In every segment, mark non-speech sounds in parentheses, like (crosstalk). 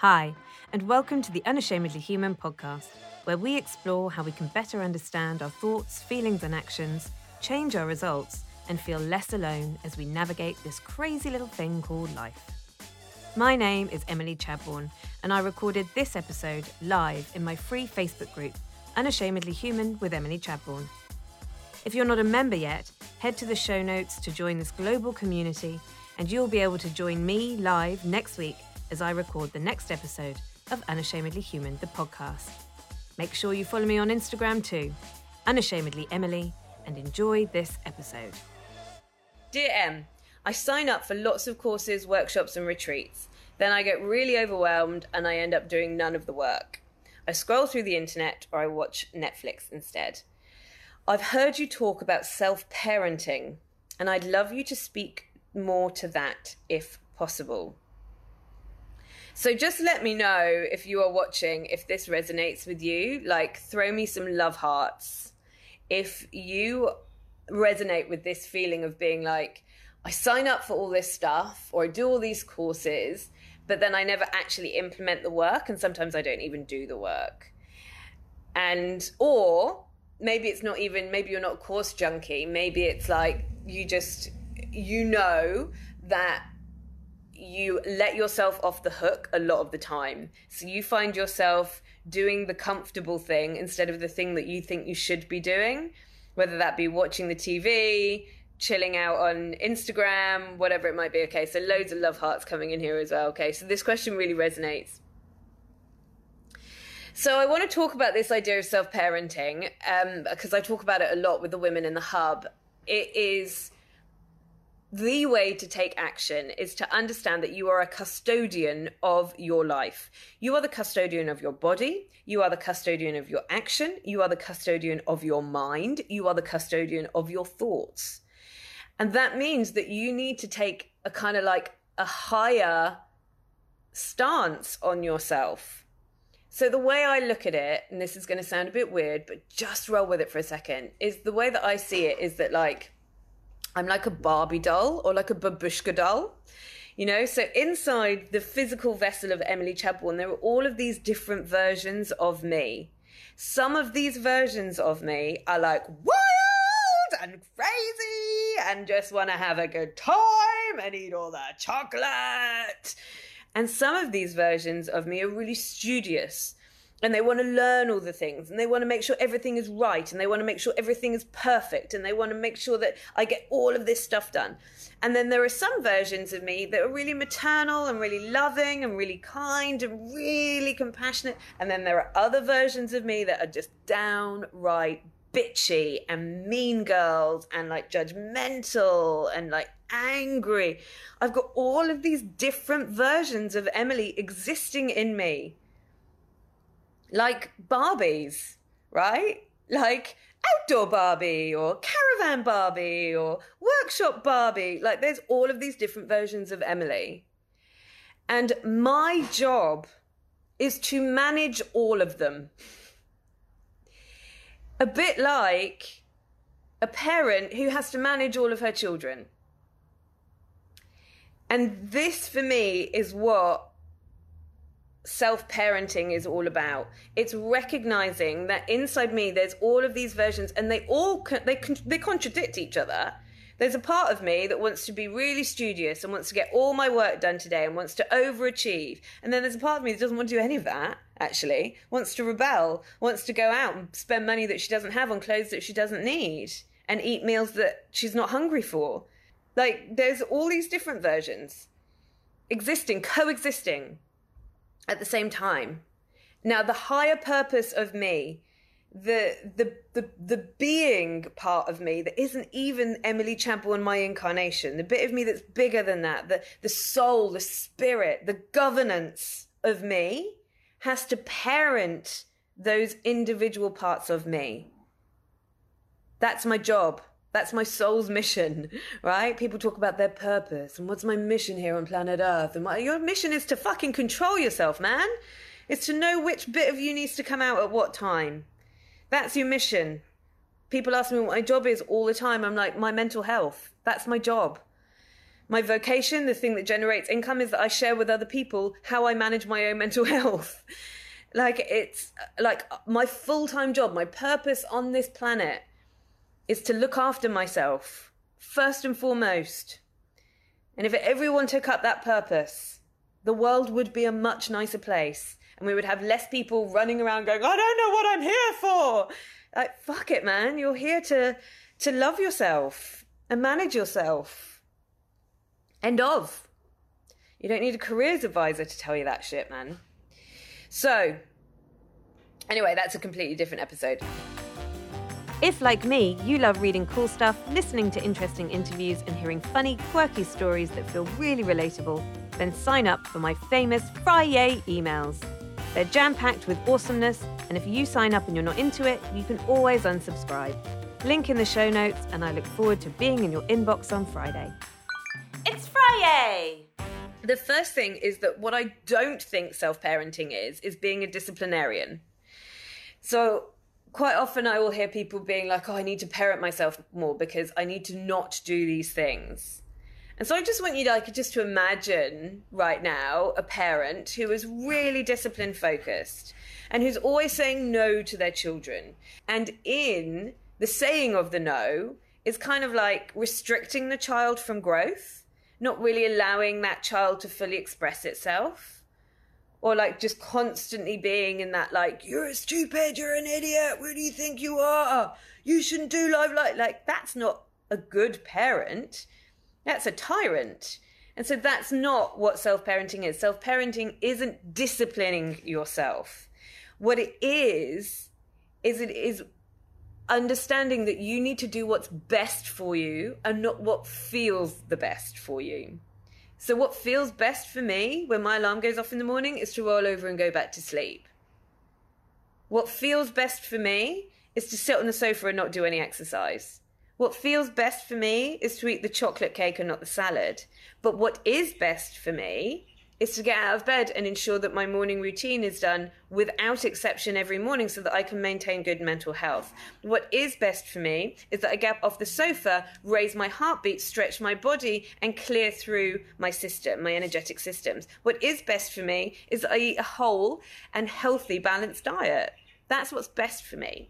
Hi, and welcome to the Unashamedly Human podcast, where we explore how we can better understand our thoughts, feelings, and actions, change our results, and feel less alone as we navigate this crazy little thing called life. My name is Emily Chadbourne, and I recorded this episode live in my free Facebook group, Unashamedly Human with Emily Chadbourne. If you're not a member yet, head to the show notes to join this global community, and you'll be able to join me live next week as I record the next episode of Unashamedly Human, the podcast. Make sure you follow me on Instagram too, Unashamedly Emily, and enjoy this episode. Dear Em, I sign up for lots of courses, workshops, and retreats. Then I get really overwhelmed and I end up doing none of the work. I scroll through the internet or I watch Netflix instead. I've heard you talk about self parenting, and I'd love you to speak more to that if possible. So just let me know if you are watching, if this resonates with you. Like, throw me some love hearts. If you resonate with this feeling of being like, I sign up for all this stuff or I do all these courses, but then I never actually implement the work, and sometimes I don't even do the work. And, or maybe it's not even, maybe you're not course junkie. Maybe it's like you just, you know that you let yourself off the hook a lot of the time. So you find yourself doing the comfortable thing instead of the thing that you think you should be doing, whether that be watching the TV, chilling out on Instagram, whatever it might be. Okay, so loads of love hearts coming in here as well. Okay, so this question really resonates. So I want to talk about this idea of self parenting um, because I talk about it a lot with the women in the hub. It is the way to take action is to understand that you are a custodian of your life. You are the custodian of your body. You are the custodian of your action. You are the custodian of your mind. You are the custodian of your thoughts. And that means that you need to take a kind of like a higher stance on yourself. So, the way I look at it, and this is going to sound a bit weird, but just roll with it for a second, is the way that I see it is that, like, I'm like a Barbie doll or like a babushka doll. You know, so inside the physical vessel of Emily Chadbourne, there are all of these different versions of me. Some of these versions of me are like wild and crazy and just want to have a good time and eat all the chocolate. And some of these versions of me are really studious and they want to learn all the things and they want to make sure everything is right and they want to make sure everything is perfect and they want to make sure that I get all of this stuff done. And then there are some versions of me that are really maternal and really loving and really kind and really compassionate. And then there are other versions of me that are just downright bitchy and mean girls and like judgmental and like angry. I've got all of these different versions of Emily existing in me like Barbies, right? Like outdoor Barbie or caravan Barbie or workshop Barbie. Like there's all of these different versions of Emily. And my job is to manage all of them. A bit like a parent who has to manage all of her children. And this for me is what self parenting is all about. It's recognizing that inside me there's all of these versions and they all they they contradict each other. There's a part of me that wants to be really studious and wants to get all my work done today and wants to overachieve. And then there's a part of me that doesn't want to do any of that, actually, wants to rebel, wants to go out and spend money that she doesn't have on clothes that she doesn't need and eat meals that she's not hungry for. Like, there's all these different versions existing, coexisting at the same time. Now, the higher purpose of me, the the the the being part of me that isn't even Emily Chadbourne, my incarnation, the bit of me that's bigger than that, the the soul, the spirit, the governance of me has to parent those individual parts of me. That's my job. That's my soul's mission, right? People talk about their purpose and what's my mission here on planet Earth. And your mission is to fucking control yourself, man. It's to know which bit of you needs to come out at what time. That's your mission. People ask me what my job is all the time. I'm like, my mental health. That's my job. My vocation, the thing that generates income, is that I share with other people how I manage my own mental (laughs) health. like, it's uh, like uh, my full time job, my purpose on this planet is to look after myself, first and foremost. And if everyone took up that purpose, the world would be a much nicer place. And we would have less people running around going, I don't know what I'm here for. Like, fuck it, man. You're here to, to love yourself and manage yourself. End of. You don't need a careers advisor to tell you that shit, man. So, anyway, that's a completely different episode. If, like me, you love reading cool stuff, listening to interesting interviews, and hearing funny, quirky stories that feel really relatable, then sign up for my famous Friday emails. They're jam packed with awesomeness, and if you sign up and you're not into it, you can always unsubscribe. Link in the show notes, and I look forward to being in your inbox on Friday. It's Friday! The first thing is that what I don't think self parenting is, is being a disciplinarian. So quite often I will hear people being like, oh, I need to parent myself more because I need to not do these things. And so I just want you to like just to imagine right now a parent who is really discipline focused and who's always saying no to their children. And in the saying of the no is kind of like restricting the child from growth, not really allowing that child to fully express itself or like just constantly being in that like you're a stupid you're an idiot where do you think you are? You shouldn't do life like like that's not a good parent. That's a tyrant. And so that's not what self-parenting is. Self-parenting isn't disciplining yourself. What it is is it is understanding that you need to do what's best for you and not what feels the best for you so, what feels best for me when my alarm goes off in the morning is to roll over and go back to sleep. What feels best for me is to sit on the sofa and not do any exercise. What feels best for me is to eat the chocolate cake and not the salad. But what is best for me is to get out of bed and ensure that my morning routine is done without exception every morning so that I can maintain good mental health. What is best for me is that I get off the sofa, raise my heartbeat, stretch my body, and clear through my system, my energetic systems. What is best for me is that I eat a whole and healthy, balanced diet. That's what's best for me.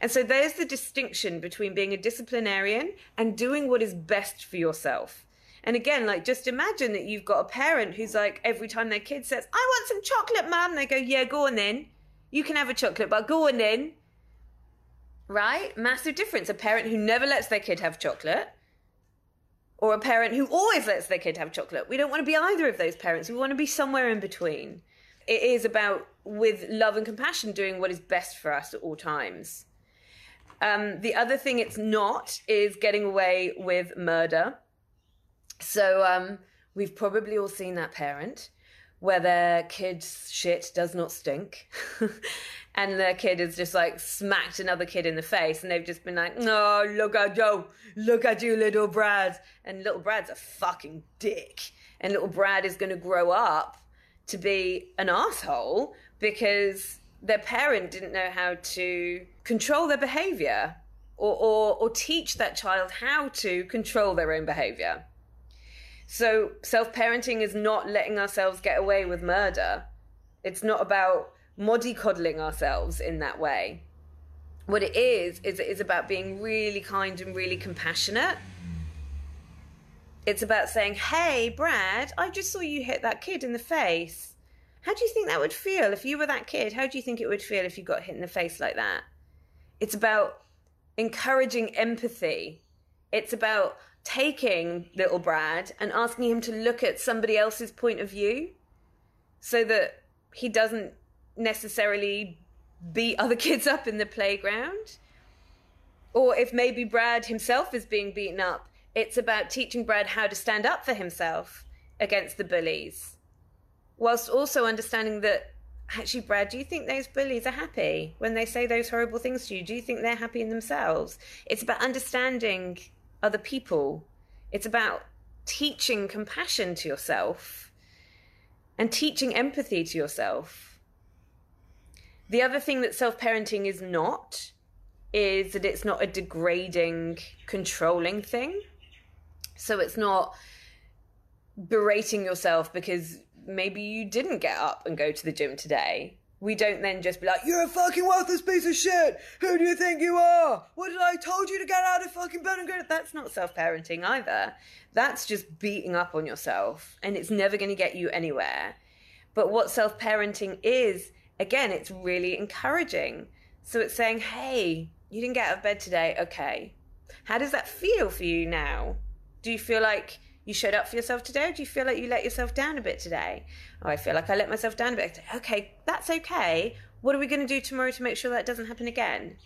And so there's the distinction between being a disciplinarian and doing what is best for yourself. And again, like just imagine that you've got a parent who's like, every time their kid says, I want some chocolate, mum, they go, Yeah, go on then. You can have a chocolate, but go on then. Right? Massive difference. A parent who never lets their kid have chocolate or a parent who always lets their kid have chocolate. We don't want to be either of those parents. We want to be somewhere in between. It is about, with love and compassion, doing what is best for us at all times. Um, the other thing it's not is getting away with murder. So um, we've probably all seen that parent where their kid's shit does not stink. (laughs) and their kid has just like smacked another kid in the face and they've just been like, no, look at you, look at you, little Brad. And little Brad's a fucking dick. And little Brad is going to grow up to be an asshole because their parent didn't know how to control their behavior or, or, or teach that child how to control their own behavior. So self parenting is not letting ourselves get away with murder. It's not about coddling ourselves in that way. What it is, is it is about being really kind and really compassionate. It's about saying, Hey, Brad, I just saw you hit that kid in the face. How do you think that would feel if you were that kid? How do you think it would feel if you got hit in the face like that? It's about encouraging empathy. It's about taking little Brad and asking him to look at somebody else's point of view so that he doesn't necessarily beat other (laughs) kids up in the playground. Or if maybe Brad himself is being beaten up, it's about teaching Brad how to stand up for himself against the bullies. Whilst also understanding that, actually, Brad, do you think those bullies are happy when they say those horrible things to you? Do you think they're happy in themselves? It's about understanding other people. It's about teaching compassion to yourself and teaching empathy to yourself. The other thing that self parenting is not is that it's not a degrading, controlling thing. So it's not berating yourself because maybe you didn't get up and go to the gym today. We don't then just be like, you're a fucking worthless piece of shit. Who do you think you are? What did I told you to get out of fucking bed and go? That's not self parenting either. That's just beating up on yourself and it's never going to get you anywhere. But what self parenting is, again, it's really encouraging. So it's saying, hey, you didn't get out of bed today. Okay. How does that feel for you now? Do you feel like you showed up for yourself today? Do you feel like you let yourself down a bit today? Oh, I feel like I let myself down a bit. Okay, that's okay. What are we going to do tomorrow to make sure that doesn't happen again?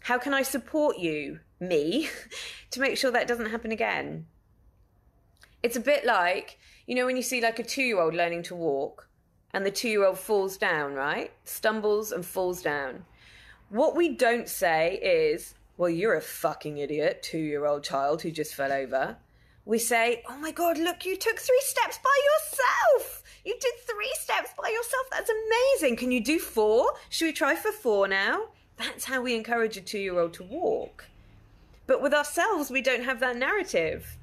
How can I support you, me, (laughs) to make sure that doesn't happen again? It's a bit like, you know, when you see like a two year old learning to walk and the two year old falls down, right? Stumbles and falls down. What we don't say is, well, you're a fucking idiot, two year old child who just fell over we say, Oh my God, look, you took three steps by yourself. You did three steps by yourself. That's amazing. Can you do four? Should we try for four now? That's how we encourage a two year old to walk. But with ourselves, we don't have that narrative.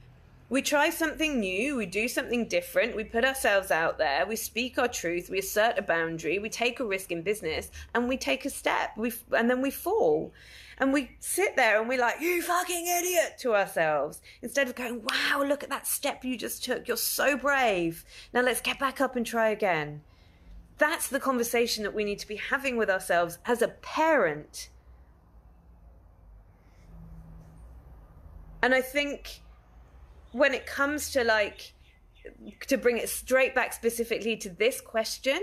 We try something new, we do something different, we put ourselves out there, we speak our truth, we assert a boundary, we take a risk in business, and we take a step, we, and then we fall. And we sit there and we're like, you fucking idiot to ourselves. Instead of going, wow, look at that step you just took. You're so brave. Now let's get back up and try again. That's the conversation that we need to be having with ourselves as a parent. And I think when it comes to like, to bring it straight back specifically to this question,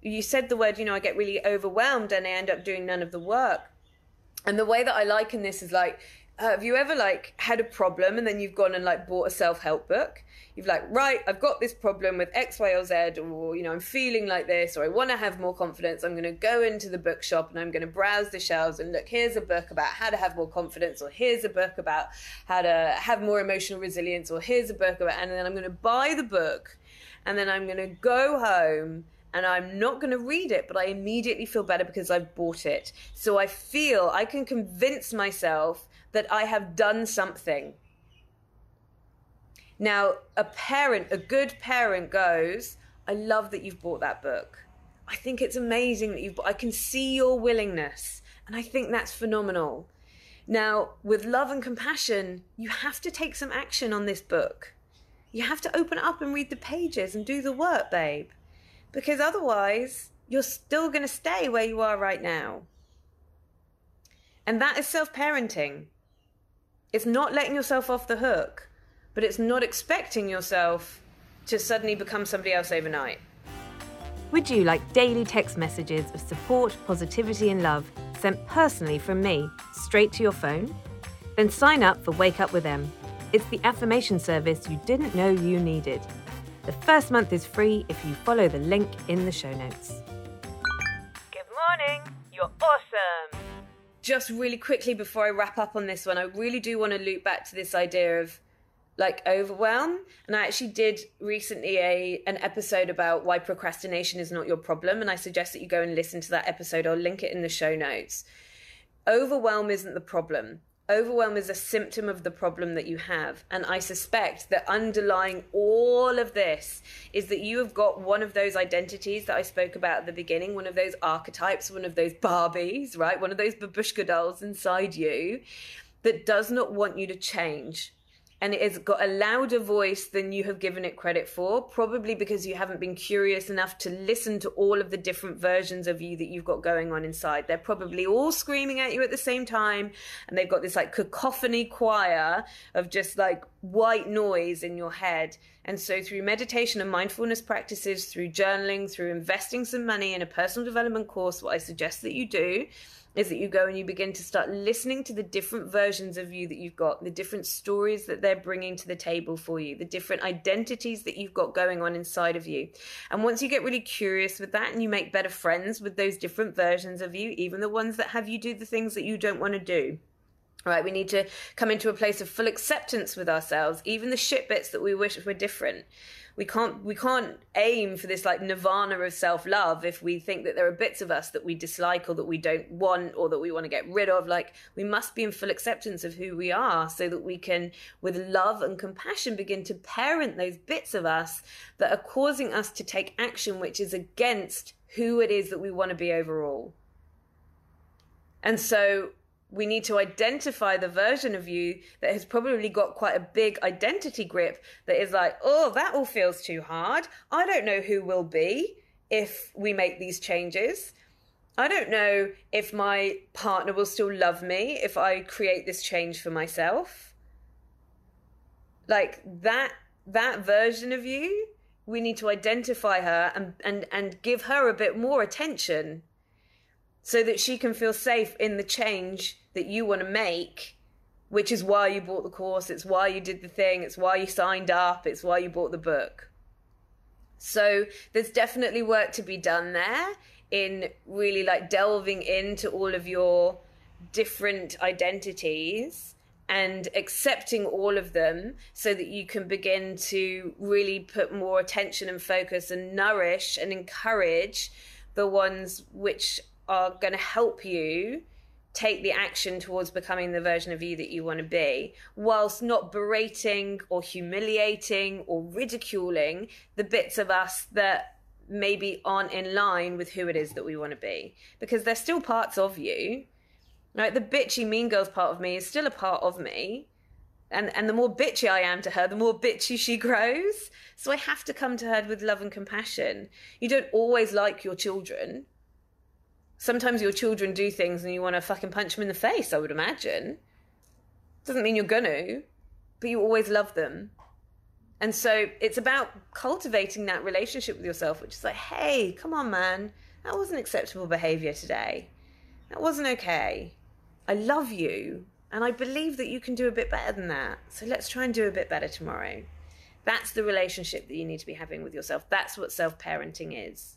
you said the word, you know, I get really overwhelmed and I end up doing none of the work and the way that I liken this is like, uh, have you ever like had a problem and then you've gone and like bought a self-help book? You've like, right, I've got this problem with X, Y, or Z, or you know, I'm feeling like this, or I want to have more confidence. I'm going to go into the bookshop and I'm going to browse the shelves and look. Here's a book about how to have more confidence, or here's a book about how to have more emotional resilience, or here's a book about, and then I'm going to buy the book, and then I'm going to go home and I'm not going to read it, but I immediately feel better because I've bought it. So I feel I can convince myself that I have done something. Now, a parent, a good parent goes, I love that you've bought that book. I think it's amazing that you've bought, I can see your willingness, and I think that's phenomenal. Now, with love and compassion, you have to take some action on this book. You have to open up and read the pages and do the work, babe because otherwise you're still going to stay where you are right now. And that is self parenting. It's not letting yourself off the hook, but it's not expecting yourself to suddenly become somebody else overnight. Would you like daily text messages of support, positivity, and love sent personally from me straight to your phone? Then sign up for Wake Up With Em. It's the affirmation service you didn't know you needed. The first month is free if you follow the link in the show notes. Good morning. You're awesome. Just really quickly before I wrap up on this one, I really do want to loop back to this idea of like overwhelm and i actually did recently a an episode about why procrastination is not your problem and i suggest that you go and listen to that episode i'll link it in the show notes overwhelm isn't the problem overwhelm is a symptom of the problem that you have. And I suspect that underlying all of this is that you have got one of those identities that I spoke about at the beginning, one of those archetypes, one of those Barbies, right? One of those babushka dolls inside you that does not want you to change and it has got a louder voice than you have given it credit for, probably because you haven't been curious enough to listen to all of the different versions of you that you've got going on inside. They're probably all screaming at you at the same time, and they've got this like cacophony choir of just like white noise in your head. And so, through meditation and mindfulness practices, through journaling, through investing some money in a personal development course, what I suggest that you do is that you go and you begin to start listening to the different versions of you that you've got, the different stories that they're bringing to the table for you, the different identities that you've got going on inside of you. And once you get really curious with that and you make better friends with those different versions of you, even the ones that have you do the things that you don't want to do. Right, we need to come into a place of full acceptance with ourselves, even the shit bits that we wish were different we can't we can't aim for this like nirvana of self-love if we think that there are bits of us that we dislike or that we don't want or that we want to get rid of. Like we must be in full acceptance of who we are so that we can with love and compassion begin to parent those bits of us that are causing us to take action which is against who it is that we want to be overall. And so we need to identify the version of you that has probably got quite a big identity grip that is like, oh, that all feels too hard. I don't know who will be if we make these changes. I don't know if my partner will still love me if I create this change for myself. Like that that version of you, we need to identify her and and and give her a bit more attention so that she can feel safe in the change that you want to make which is why you bought the course it's why you did the thing it's why you signed up it's why you bought the book. So there's definitely work to be done there in really like delving into all of your different identities and accepting all of them so that you can begin to really put more attention and focus and nourish and encourage the ones which are going to help you take the action towards becoming the version of you that you want to be, whilst not berating or humiliating or ridiculing the bits of us that maybe aren't in line with who it is that we want to be. Because they're still parts of you. Right? The bitchy mean girls part of me is still a part of me. And and the more bitchy I am to her, the more bitchy she grows. So I have to come to her with love and compassion. You don't always like your children sometimes your children do things and you want to fucking punch them in the face, I would imagine. Doesn't mean you're gonna, but you always love them. And so it's about cultivating that relationship with yourself, which is like, hey, come on, man, that wasn't acceptable behavior today. That wasn't okay. I love you, and I believe that you can do a bit better than that. So let's try and do a bit better tomorrow. That's the relationship that you need to be having with yourself. That's what self parenting is.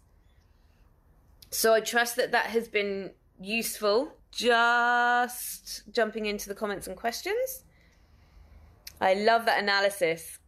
So I trust that that has been useful. Just jumping into the comments and questions. I love that analysis.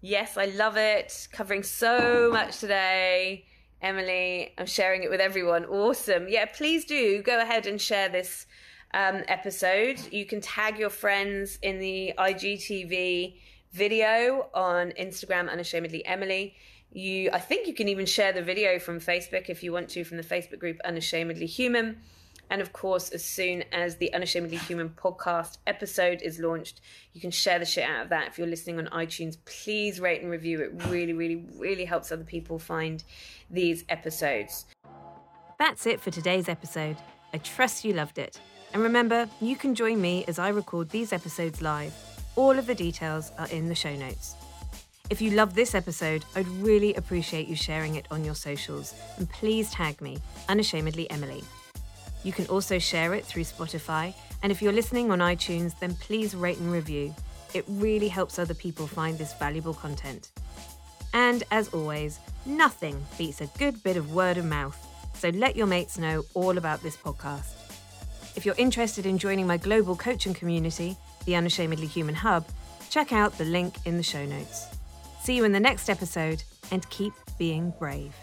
Yes, I love it. Covering so much today. Emily, I'm sharing it with everyone. Awesome. Yeah, please do go ahead and share this um, episode. You can tag your friends in the IGTV video on Instagram, unashamedly Emily. You, I think you can even share the video from Facebook if you want to from the Facebook group Unashamedly Human. And of course, as soon as the Unashamedly Human podcast episode is launched, you can share the shit out of that. If you're listening on iTunes, please rate and review. It really, really, really helps other people find these episodes. That's it for today's episode. I trust you loved it. And remember, you can join me as I record these episodes live. All of the details are in the show notes. If you love this episode, I'd really appreciate you sharing it on your socials and please tag me, unashamedly Emily. You can also share it through Spotify, and if you're listening on iTunes, then please rate and review. It really helps other people find this valuable content. And as always, nothing beats a good bit of word of mouth, so let your mates know all about this podcast. If you're interested in joining my global coaching community, the Unashamedly Human Hub, check out the link in the show notes. See you in the next episode and keep being brave.